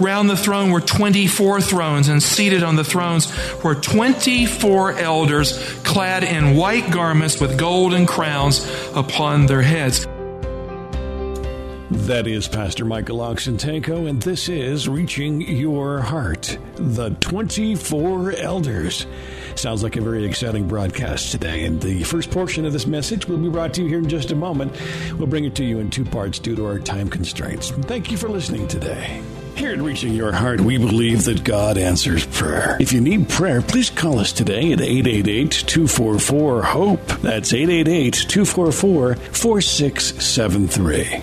Round the throne were 24 thrones, and seated on the thrones were 24 elders clad in white garments with golden crowns upon their heads. That is Pastor Michael Oxentenko, and this is Reaching Your Heart, the 24 Elders. Sounds like a very exciting broadcast today, and the first portion of this message will be brought to you here in just a moment. We'll bring it to you in two parts due to our time constraints. Thank you for listening today. Here at Reaching Your Heart, we believe that God answers prayer. If you need prayer, please call us today at 888 244 HOPE. That's 888 244 4673.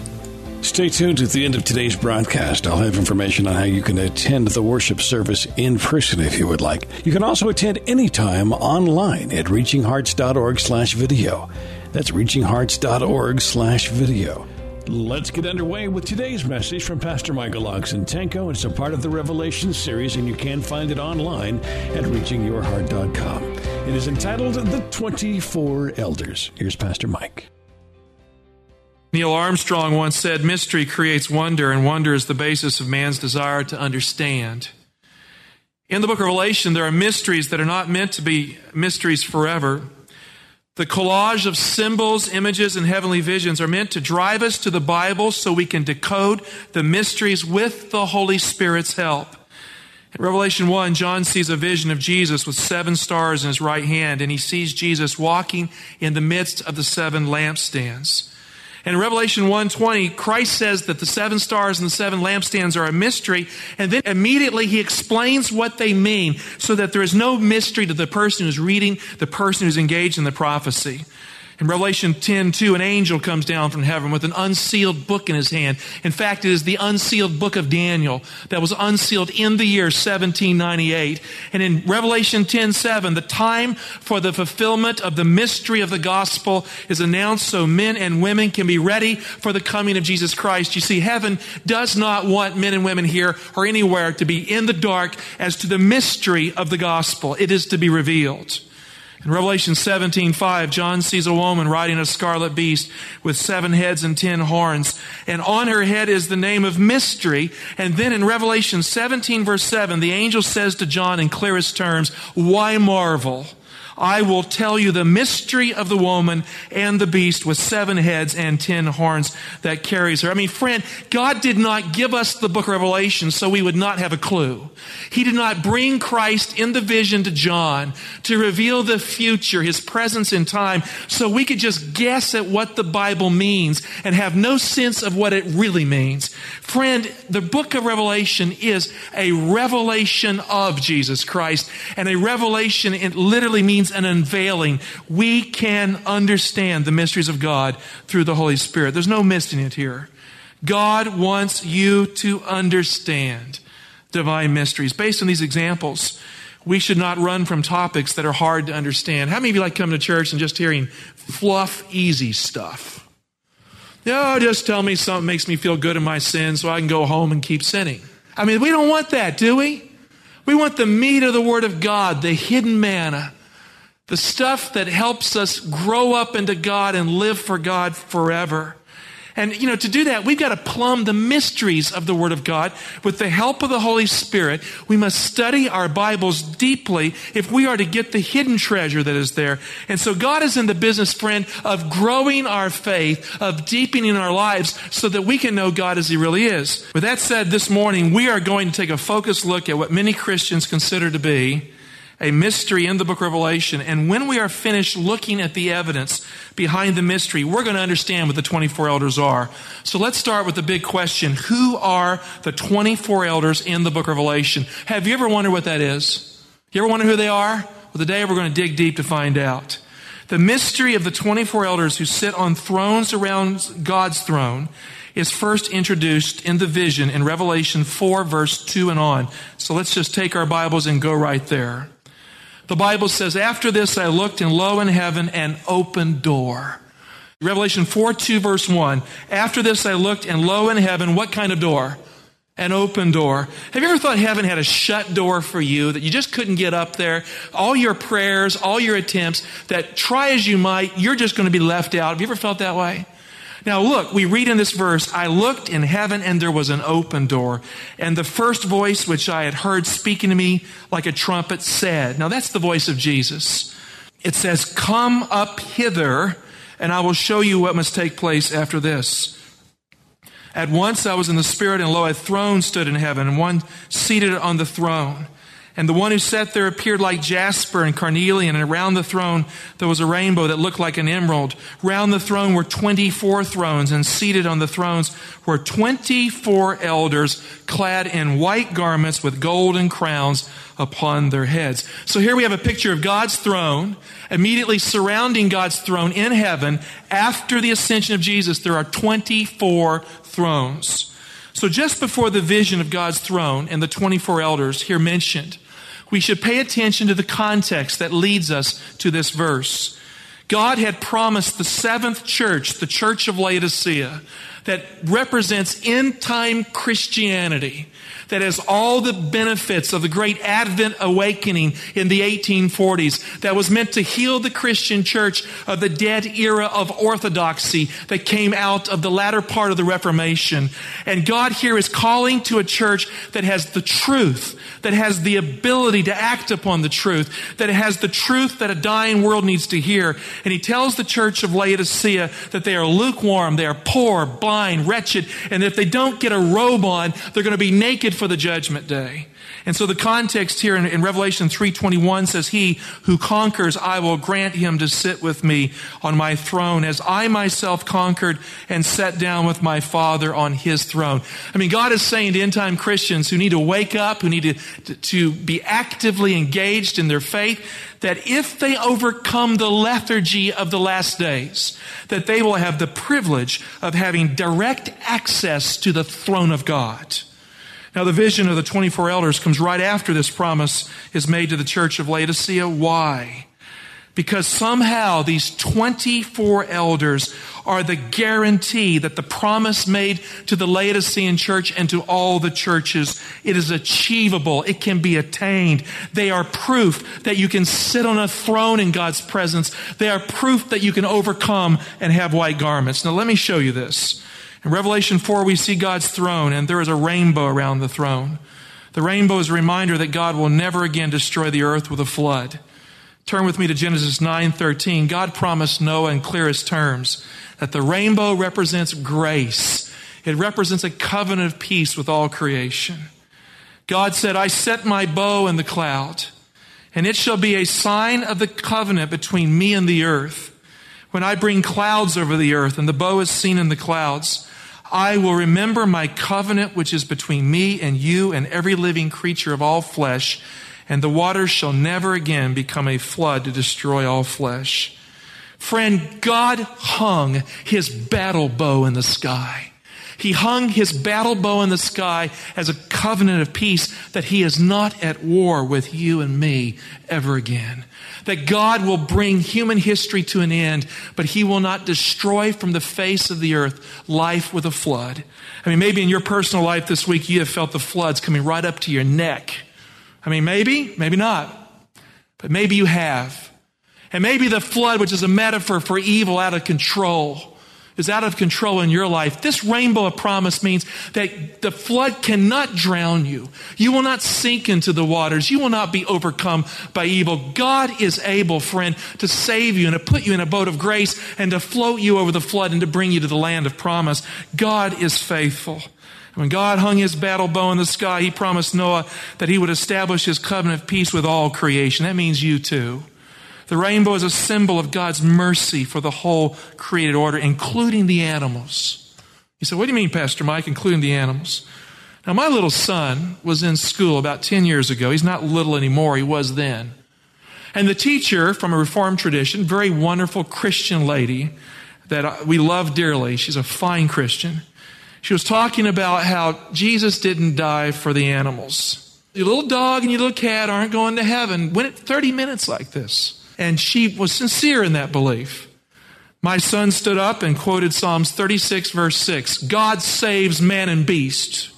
Stay tuned at the end of today's broadcast. I'll have information on how you can attend the worship service in person if you would like. You can also attend anytime online at reachinghearts.org slash video. That's reachinghearts.org slash video. Let's get underway with today's message from Pastor Michael Oxentenko. It's a part of the Revelation series, and you can find it online at reachingyourheart.com. It is entitled The 24 Elders. Here's Pastor Mike. Neil Armstrong once said, Mystery creates wonder, and wonder is the basis of man's desire to understand. In the book of Revelation, there are mysteries that are not meant to be mysteries forever. The collage of symbols, images, and heavenly visions are meant to drive us to the Bible so we can decode the mysteries with the Holy Spirit's help. In Revelation 1, John sees a vision of Jesus with seven stars in his right hand, and he sees Jesus walking in the midst of the seven lampstands. In Revelation 1:20, Christ says that the seven stars and the seven lampstands are a mystery, and then immediately he explains what they mean so that there is no mystery to the person who's reading, the person who's engaged in the prophecy. In Revelation 10 2, an angel comes down from heaven with an unsealed book in his hand. In fact, it is the unsealed book of Daniel that was unsealed in the year 1798. And in Revelation 10 7, the time for the fulfillment of the mystery of the gospel is announced so men and women can be ready for the coming of Jesus Christ. You see, heaven does not want men and women here or anywhere to be in the dark as to the mystery of the gospel. It is to be revealed. In Revelation 17, 5, John sees a woman riding a scarlet beast with seven heads and ten horns. And on her head is the name of mystery. And then in Revelation 17, verse 7, the angel says to John in clearest terms, Why marvel? I will tell you the mystery of the woman and the beast with seven heads and ten horns that carries her. I mean, friend, God did not give us the book of Revelation so we would not have a clue. He did not bring Christ in the vision to John to reveal the future, his presence in time, so we could just guess at what the Bible means and have no sense of what it really means. Friend, the book of Revelation is a revelation of Jesus Christ, and a revelation, it literally means an unveiling. We can understand the mysteries of God through the Holy Spirit. There's no missing it here. God wants you to understand divine mysteries. Based on these examples, we should not run from topics that are hard to understand. How many of you like coming to church and just hearing fluff, easy stuff? No, just tell me something makes me feel good in my sin so I can go home and keep sinning. I mean, we don't want that, do we? We want the meat of the Word of God, the hidden manna, the stuff that helps us grow up into God and live for God forever. And, you know, to do that, we've got to plumb the mysteries of the Word of God. With the help of the Holy Spirit, we must study our Bibles deeply if we are to get the hidden treasure that is there. And so God is in the business, friend, of growing our faith, of deepening our lives so that we can know God as He really is. With that said, this morning, we are going to take a focused look at what many Christians consider to be a mystery in the book of Revelation. And when we are finished looking at the evidence behind the mystery, we're going to understand what the 24 elders are. So let's start with the big question. Who are the 24 elders in the book of Revelation? Have you ever wondered what that is? You ever wonder who they are? Well, today we're going to dig deep to find out. The mystery of the 24 elders who sit on thrones around God's throne is first introduced in the vision in Revelation 4, verse 2 and on. So let's just take our Bibles and go right there. The Bible says, After this I looked, and lo in heaven, an open door. Revelation 4, 2, verse 1. After this I looked, and lo in heaven, what kind of door? An open door. Have you ever thought heaven had a shut door for you that you just couldn't get up there? All your prayers, all your attempts, that try as you might, you're just going to be left out. Have you ever felt that way? Now look, we read in this verse, I looked in heaven and there was an open door. And the first voice which I had heard speaking to me like a trumpet said, now that's the voice of Jesus. It says, come up hither and I will show you what must take place after this. At once I was in the Spirit, and lo, a throne stood in heaven, and one seated on the throne. And the one who sat there appeared like jasper and carnelian, and around the throne there was a rainbow that looked like an emerald. Round the throne were 24 thrones, and seated on the thrones were 24 elders clad in white garments with golden crowns upon their heads. So here we have a picture of God's throne, immediately surrounding God's throne in heaven. After the ascension of Jesus, there are 24 thrones. So just before the vision of God's throne and the 24 elders here mentioned, we should pay attention to the context that leads us to this verse. God had promised the seventh church, the church of Laodicea, that represents end time Christianity, that has all the benefits of the great Advent awakening in the 1840s, that was meant to heal the Christian church of the dead era of orthodoxy that came out of the latter part of the Reformation. And God here is calling to a church that has the truth, that has the ability to act upon the truth, that has the truth that a dying world needs to hear. And He tells the church of Laodicea that they are lukewarm, they are poor, blind, wretched, and if they don't get a robe on, they're going to be naked for the judgment day. And so the context here in, in Revelation 3:21 says, "He who conquers, I will grant him to sit with me on my throne, as I myself conquered and sat down with my Father on His throne." I mean, God is saying to end-time Christians who need to wake up, who need to, to, to be actively engaged in their faith, that if they overcome the lethargy of the last days, that they will have the privilege of having direct access to the throne of God. Now, the vision of the 24 elders comes right after this promise is made to the church of Laodicea. Why? Because somehow these 24 elders are the guarantee that the promise made to the Laodicean church and to all the churches, it is achievable. It can be attained. They are proof that you can sit on a throne in God's presence. They are proof that you can overcome and have white garments. Now let me show you this. In Revelation 4, we see God's throne, and there is a rainbow around the throne. The rainbow is a reminder that God will never again destroy the earth with a flood. Turn with me to Genesis 9:13. God promised Noah in clearest terms that the rainbow represents grace. It represents a covenant of peace with all creation. God said, "I set my bow in the cloud, and it shall be a sign of the covenant between me and the earth. When I bring clouds over the earth and the bow is seen in the clouds, I will remember my covenant which is between me and you and every living creature of all flesh, and the waters shall never again become a flood to destroy all flesh. Friend, God hung his battle bow in the sky. He hung his battle bow in the sky as a covenant of peace that he is not at war with you and me ever again that God will bring human history to an end, but he will not destroy from the face of the earth life with a flood. I mean, maybe in your personal life this week you have felt the floods coming right up to your neck. I mean, maybe, maybe not, but maybe you have. And maybe the flood, which is a metaphor for evil out of control, is out of control in your life, this rainbow of promise means that the flood cannot drown you. You will not sink into the waters. You will not be overcome by evil. God is able, friend, to save you and to put you in a boat of grace and to float you over the flood and to bring you to the land of promise. God is faithful. When God hung his battle bow in the sky, he promised Noah that he would establish his covenant of peace with all creation. That means you too. The rainbow is a symbol of God's mercy for the whole created order, including the animals. He said, What do you mean, Pastor Mike, including the animals? Now, my little son was in school about 10 years ago. He's not little anymore, he was then. And the teacher from a Reformed tradition, very wonderful Christian lady that we love dearly, she's a fine Christian. She was talking about how Jesus didn't die for the animals. Your little dog and your little cat aren't going to heaven. Went 30 minutes like this. And she was sincere in that belief. My son stood up and quoted Psalms 36, verse 6 God saves man and beast.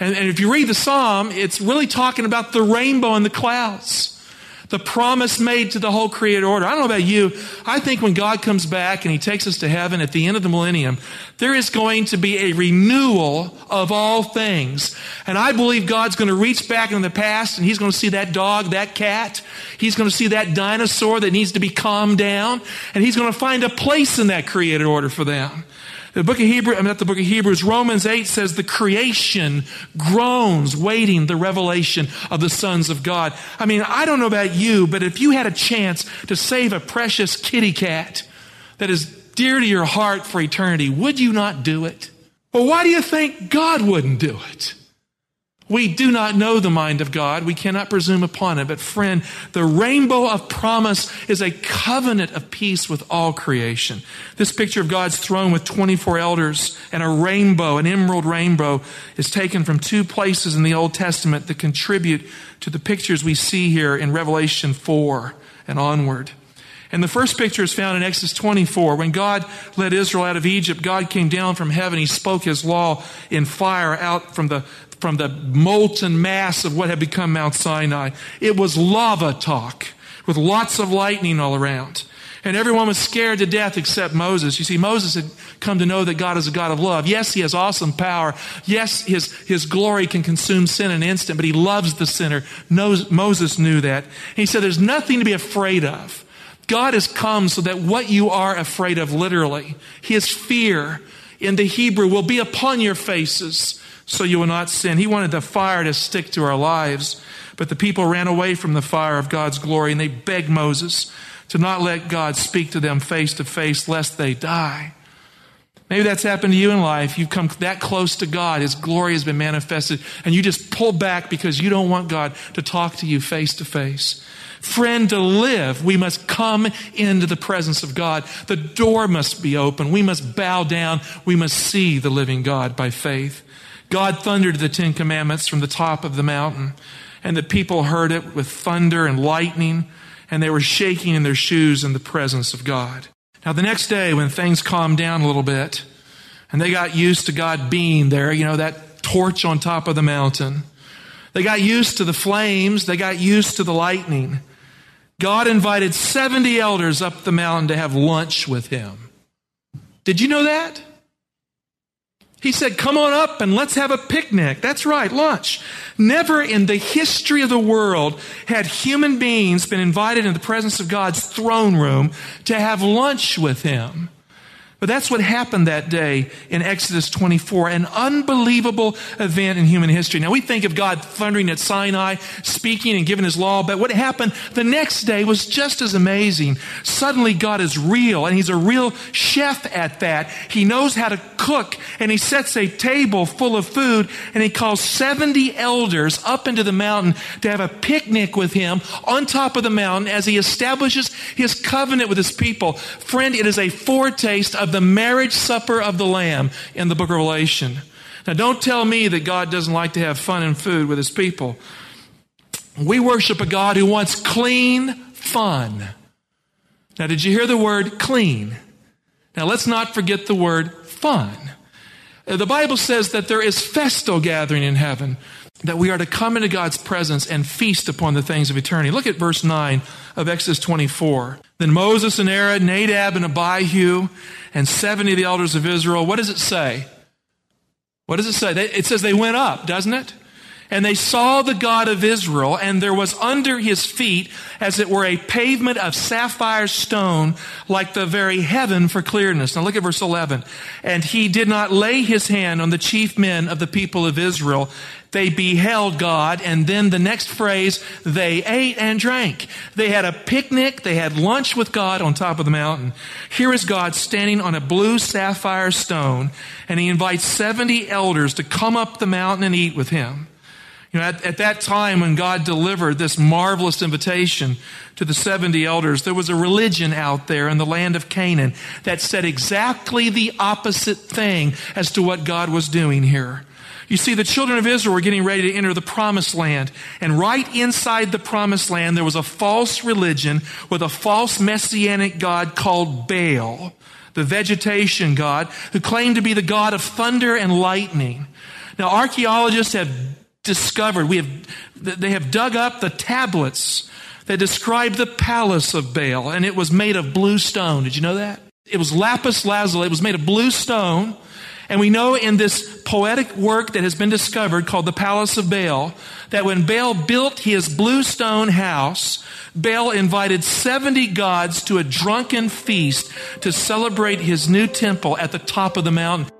And, and if you read the psalm, it's really talking about the rainbow and the clouds the promise made to the whole created order. I don't know about you. I think when God comes back and he takes us to heaven at the end of the millennium, there is going to be a renewal of all things. And I believe God's going to reach back in the past and he's going to see that dog, that cat. He's going to see that dinosaur that needs to be calmed down. And he's going to find a place in that created order for them. The book of Hebrews, I mean, not the book of Hebrews, Romans 8 says the creation groans, waiting the revelation of the sons of God. I mean, I don't know about you, but if you had a chance to save a precious kitty cat that is dear to your heart for eternity, would you not do it? Well, why do you think God wouldn't do it? We do not know the mind of God. We cannot presume upon it. But friend, the rainbow of promise is a covenant of peace with all creation. This picture of God's throne with 24 elders and a rainbow, an emerald rainbow, is taken from two places in the Old Testament that contribute to the pictures we see here in Revelation 4 and onward. And the first picture is found in Exodus 24. When God led Israel out of Egypt, God came down from heaven. He spoke his law in fire out from the, from the molten mass of what had become Mount Sinai. It was lava talk with lots of lightning all around. And everyone was scared to death except Moses. You see, Moses had come to know that God is a God of love. Yes, he has awesome power. Yes, his, his glory can consume sin in an instant, but he loves the sinner. Knows, Moses knew that. he said, There's nothing to be afraid of. God has come so that what you are afraid of, literally, his fear in the Hebrew will be upon your faces so you will not sin. He wanted the fire to stick to our lives, but the people ran away from the fire of God's glory and they begged Moses to not let God speak to them face to face lest they die. Maybe that's happened to you in life. You've come that close to God. His glory has been manifested and you just pull back because you don't want God to talk to you face to face. Friend, to live, we must come into the presence of God. The door must be open. We must bow down. We must see the living God by faith. God thundered the Ten Commandments from the top of the mountain, and the people heard it with thunder and lightning, and they were shaking in their shoes in the presence of God. Now, the next day, when things calmed down a little bit, and they got used to God being there, you know, that torch on top of the mountain, they got used to the flames, they got used to the lightning. God invited 70 elders up the mountain to have lunch with him. Did you know that? He said, Come on up and let's have a picnic. That's right, lunch. Never in the history of the world had human beings been invited in the presence of God's throne room to have lunch with Him. But that's what happened that day in Exodus 24, an unbelievable event in human history. Now we think of God thundering at Sinai, speaking and giving his law, but what happened the next day was just as amazing. Suddenly God is real and he's a real chef at that. He knows how to cook and he sets a table full of food and he calls 70 elders up into the mountain to have a picnic with him on top of the mountain as he establishes his covenant with his people. Friend, it is a foretaste of the marriage supper of the Lamb in the book of Revelation. Now, don't tell me that God doesn't like to have fun and food with his people. We worship a God who wants clean fun. Now, did you hear the word clean? Now, let's not forget the word fun. Uh, the Bible says that there is festal gathering in heaven, that we are to come into God's presence and feast upon the things of eternity. Look at verse 9 of Exodus 24. Then Moses and Aaron, Nadab and Abihu, and 70 of the elders of Israel, what does it say? What does it say? It says they went up, doesn't it? And they saw the God of Israel, and there was under his feet, as it were, a pavement of sapphire stone, like the very heaven for clearness. Now look at verse 11. And he did not lay his hand on the chief men of the people of Israel. They beheld God, and then the next phrase, they ate and drank. They had a picnic, they had lunch with God on top of the mountain. Here is God standing on a blue sapphire stone, and he invites 70 elders to come up the mountain and eat with him. You know, at, at, that time when God delivered this marvelous invitation to the 70 elders, there was a religion out there in the land of Canaan that said exactly the opposite thing as to what God was doing here. You see, the children of Israel were getting ready to enter the promised land. And right inside the promised land, there was a false religion with a false messianic God called Baal, the vegetation God, who claimed to be the God of thunder and lightning. Now, archaeologists have discovered, we have, they have dug up the tablets that describe the palace of Baal, and it was made of blue stone. Did you know that? It was lapis lazuli. It was made of blue stone. And we know in this poetic work that has been discovered called the Palace of Baal that when Baal built his blue stone house, Baal invited 70 gods to a drunken feast to celebrate his new temple at the top of the mountain.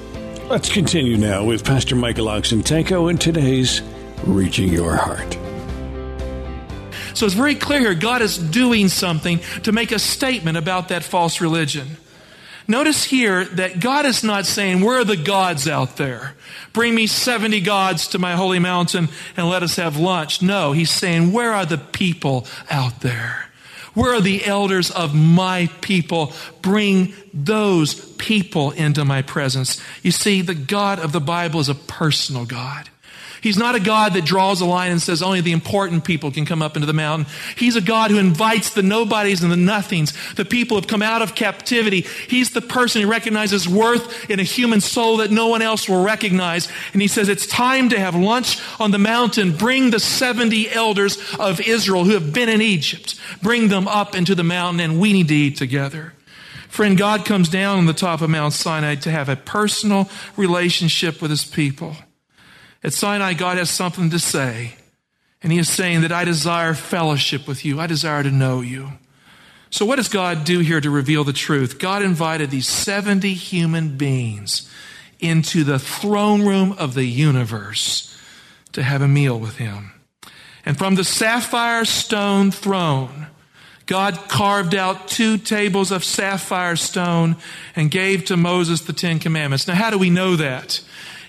Let's continue now with Pastor Michael Oxentenko in today's Reaching Your Heart. So it's very clear here God is doing something to make a statement about that false religion. Notice here that God is not saying, Where are the gods out there? Bring me 70 gods to my holy mountain and let us have lunch. No, He's saying, Where are the people out there? Where are the elders of my people? Bring those people into my presence. You see, the God of the Bible is a personal God. He's not a God that draws a line and says only the important people can come up into the mountain. He's a God who invites the nobodies and the nothings, the people who have come out of captivity. He's the person who recognizes worth in a human soul that no one else will recognize. And he says, it's time to have lunch on the mountain. Bring the 70 elders of Israel who have been in Egypt. Bring them up into the mountain and we need to eat together. Friend, God comes down on the top of Mount Sinai to have a personal relationship with his people. At Sinai, God has something to say. And He is saying that I desire fellowship with you. I desire to know you. So, what does God do here to reveal the truth? God invited these 70 human beings into the throne room of the universe to have a meal with Him. And from the sapphire stone throne, God carved out two tables of sapphire stone and gave to Moses the Ten Commandments. Now, how do we know that?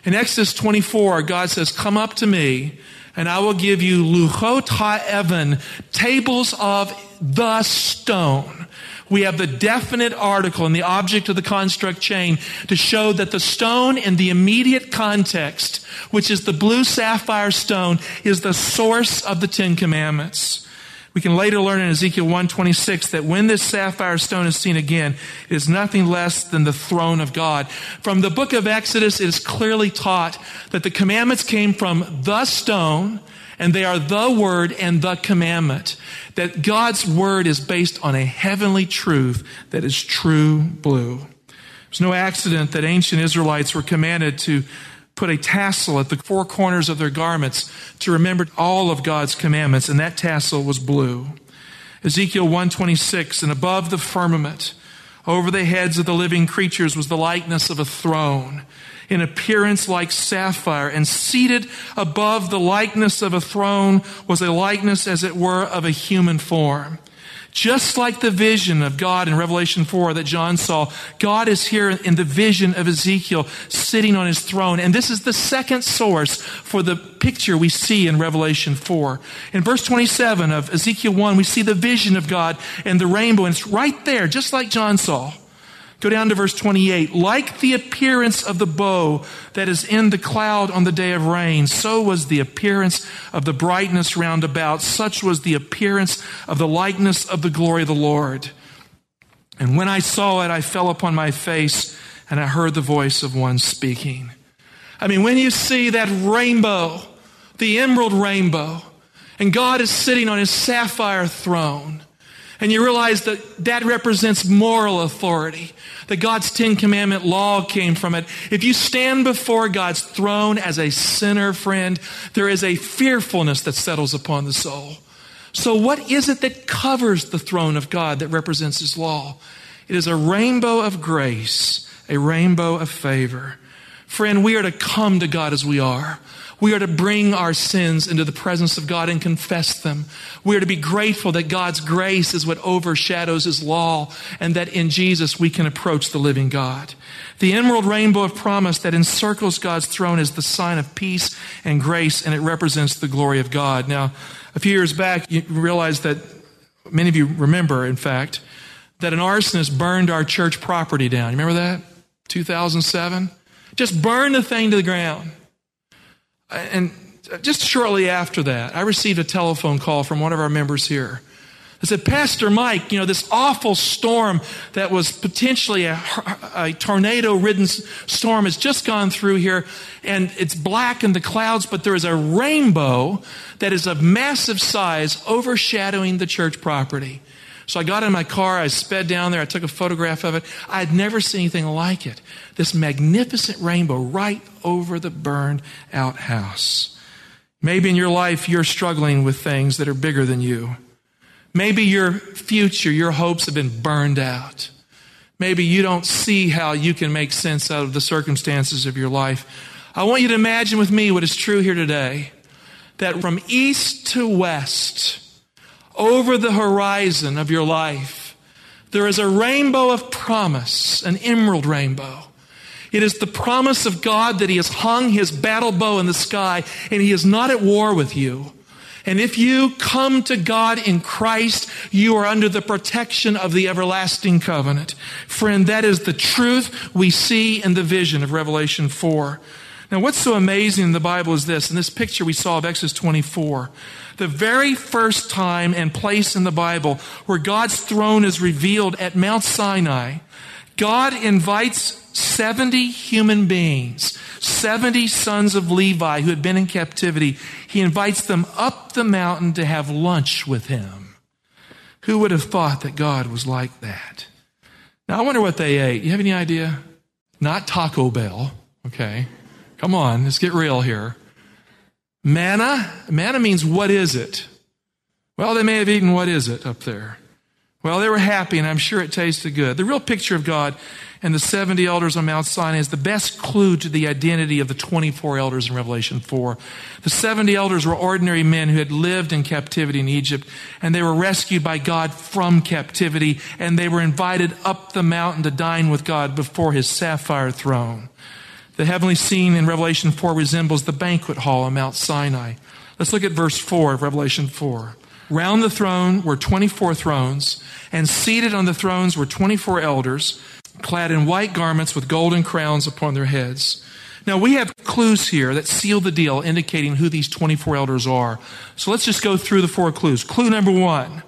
In Exodus 24, God says, Come up to me, and I will give you luchot ha'evan, tables of the stone. We have the definite article and the object of the construct chain to show that the stone in the immediate context, which is the blue sapphire stone, is the source of the Ten Commandments. We can later learn in Ezekiel 126 that when this sapphire stone is seen again, it is nothing less than the throne of God. From the book of Exodus, it is clearly taught that the commandments came from the stone, and they are the word and the commandment. That God's word is based on a heavenly truth that is true blue. It's no accident that ancient Israelites were commanded to put a tassel at the four corners of their garments to remember all of God's commandments, and that tassel was blue. Ezekiel 126, and above the firmament, over the heads of the living creatures was the likeness of a throne, in appearance like sapphire, and seated above the likeness of a throne was a likeness, as it were, of a human form. Just like the vision of God in Revelation 4 that John saw, God is here in the vision of Ezekiel sitting on his throne. And this is the second source for the picture we see in Revelation 4. In verse 27 of Ezekiel 1, we see the vision of God and the rainbow, and it's right there, just like John saw. Go down to verse 28. Like the appearance of the bow that is in the cloud on the day of rain, so was the appearance of the brightness round about. Such was the appearance of the likeness of the glory of the Lord. And when I saw it, I fell upon my face and I heard the voice of one speaking. I mean, when you see that rainbow, the emerald rainbow, and God is sitting on his sapphire throne, And you realize that that represents moral authority, that God's Ten Commandment law came from it. If you stand before God's throne as a sinner, friend, there is a fearfulness that settles upon the soul. So, what is it that covers the throne of God that represents His law? It is a rainbow of grace, a rainbow of favor. Friend, we are to come to God as we are. We are to bring our sins into the presence of God and confess them. We are to be grateful that God's grace is what overshadows His law and that in Jesus we can approach the living God. The emerald rainbow of promise that encircles God's throne is the sign of peace and grace and it represents the glory of God. Now, a few years back, you realized that many of you remember, in fact, that an arsonist burned our church property down. You remember that? 2007? Just burn the thing to the ground. And just shortly after that, I received a telephone call from one of our members here. I said, Pastor Mike, you know, this awful storm that was potentially a, a tornado ridden storm has just gone through here and it's black in the clouds, but there is a rainbow that is of massive size overshadowing the church property. So I got in my car, I sped down there, I took a photograph of it. I had never seen anything like it. This magnificent rainbow right over the burned out house. Maybe in your life you're struggling with things that are bigger than you. Maybe your future, your hopes have been burned out. Maybe you don't see how you can make sense out of the circumstances of your life. I want you to imagine with me what is true here today that from east to west, over the horizon of your life, there is a rainbow of promise, an emerald rainbow. It is the promise of God that He has hung His battle bow in the sky and He is not at war with you. And if you come to God in Christ, you are under the protection of the everlasting covenant. Friend, that is the truth we see in the vision of Revelation 4. Now, what's so amazing in the Bible is this, in this picture we saw of Exodus 24 the very first time and place in the Bible where God's throne is revealed at Mount Sinai, God invites 70 human beings, 70 sons of Levi who had been in captivity. He invites them up the mountain to have lunch with him. Who would have thought that God was like that? Now, I wonder what they ate. You have any idea? Not Taco Bell, okay? Come on, let's get real here. Manna? Manna means what is it? Well, they may have eaten what is it up there. Well, they were happy, and I'm sure it tasted good. The real picture of God and the 70 elders on Mount Sinai is the best clue to the identity of the 24 elders in Revelation 4. The 70 elders were ordinary men who had lived in captivity in Egypt, and they were rescued by God from captivity, and they were invited up the mountain to dine with God before his sapphire throne. The heavenly scene in Revelation 4 resembles the banquet hall on Mount Sinai. Let's look at verse 4 of Revelation 4. Round the throne were 24 thrones, and seated on the thrones were 24 elders, clad in white garments with golden crowns upon their heads. Now, we have clues here that seal the deal, indicating who these 24 elders are. So let's just go through the four clues. Clue number one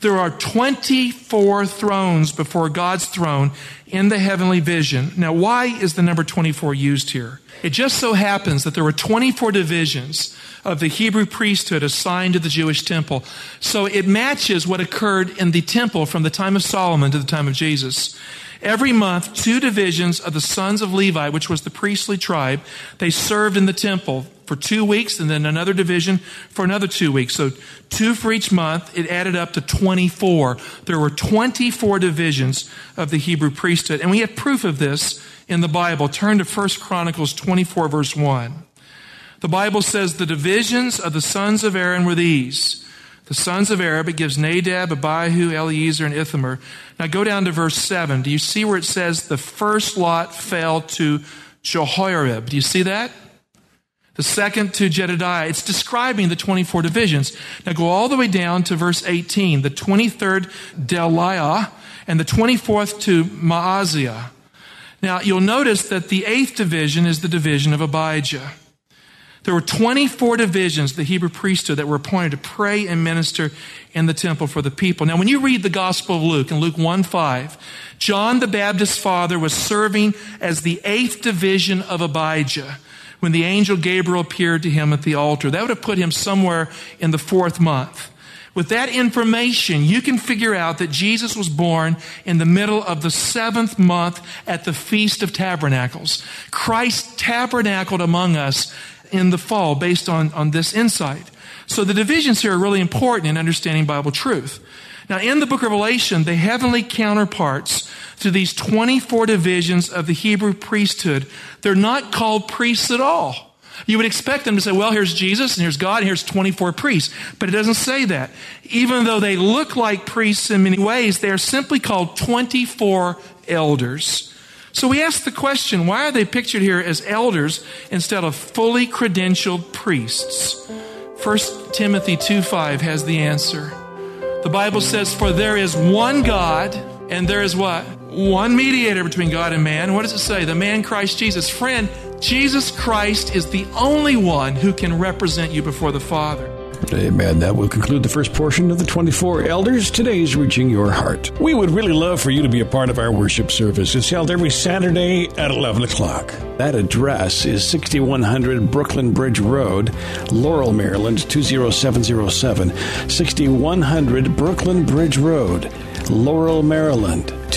there are 24 thrones before God's throne in the heavenly vision. Now, why is the number 24 used here? It just so happens that there were 24 divisions of the Hebrew priesthood assigned to the Jewish temple. So it matches what occurred in the temple from the time of Solomon to the time of Jesus. Every month, two divisions of the sons of Levi, which was the priestly tribe, they served in the temple for two weeks and then another division for another two weeks. So two for each month. It added up to 24. There were 24 divisions of the Hebrew priesthood. And we have proof of this in the Bible. Turn to 1 Chronicles 24 verse 1. The Bible says the divisions of the sons of Aaron were these. The sons of Aaron, it gives Nadab, Abihu, Eleazar, and Ithamar. Now go down to verse 7. Do you see where it says the first lot fell to Jehoiarib? Do you see that? The second to Jedaiah. It's describing the 24 divisions. Now go all the way down to verse 18. The 23rd, Delaiah and the 24th to Maaziah. Now you'll notice that the eighth division is the division of Abijah. There were 24 divisions, the Hebrew priesthood, that were appointed to pray and minister in the temple for the people. Now, when you read the Gospel of Luke, in Luke 1 5, John the Baptist's father was serving as the eighth division of Abijah when the angel Gabriel appeared to him at the altar. That would have put him somewhere in the fourth month. With that information, you can figure out that Jesus was born in the middle of the seventh month at the Feast of Tabernacles. Christ tabernacled among us in the fall based on, on this insight. So the divisions here are really important in understanding Bible truth. Now, in the book of Revelation, the heavenly counterparts to these 24 divisions of the Hebrew priesthood, they're not called priests at all. You would expect them to say, well, here's Jesus and here's God and here's 24 priests. But it doesn't say that. Even though they look like priests in many ways, they are simply called 24 elders. So we ask the question, why are they pictured here as elders instead of fully credentialed priests? 1 Timothy 2:5 has the answer. The Bible says, For there is one God, and there is what? One mediator between God and man. What does it say? The man Christ Jesus. Friend, Jesus Christ is the only one who can represent you before the Father. Amen. That will conclude the first portion of the 24 Elders. Today's Reaching Your Heart. We would really love for you to be a part of our worship service. It's held every Saturday at 11 o'clock. That address is 6100 Brooklyn Bridge Road, Laurel, Maryland, 20707. 6100 Brooklyn Bridge Road. Laurel, Maryland,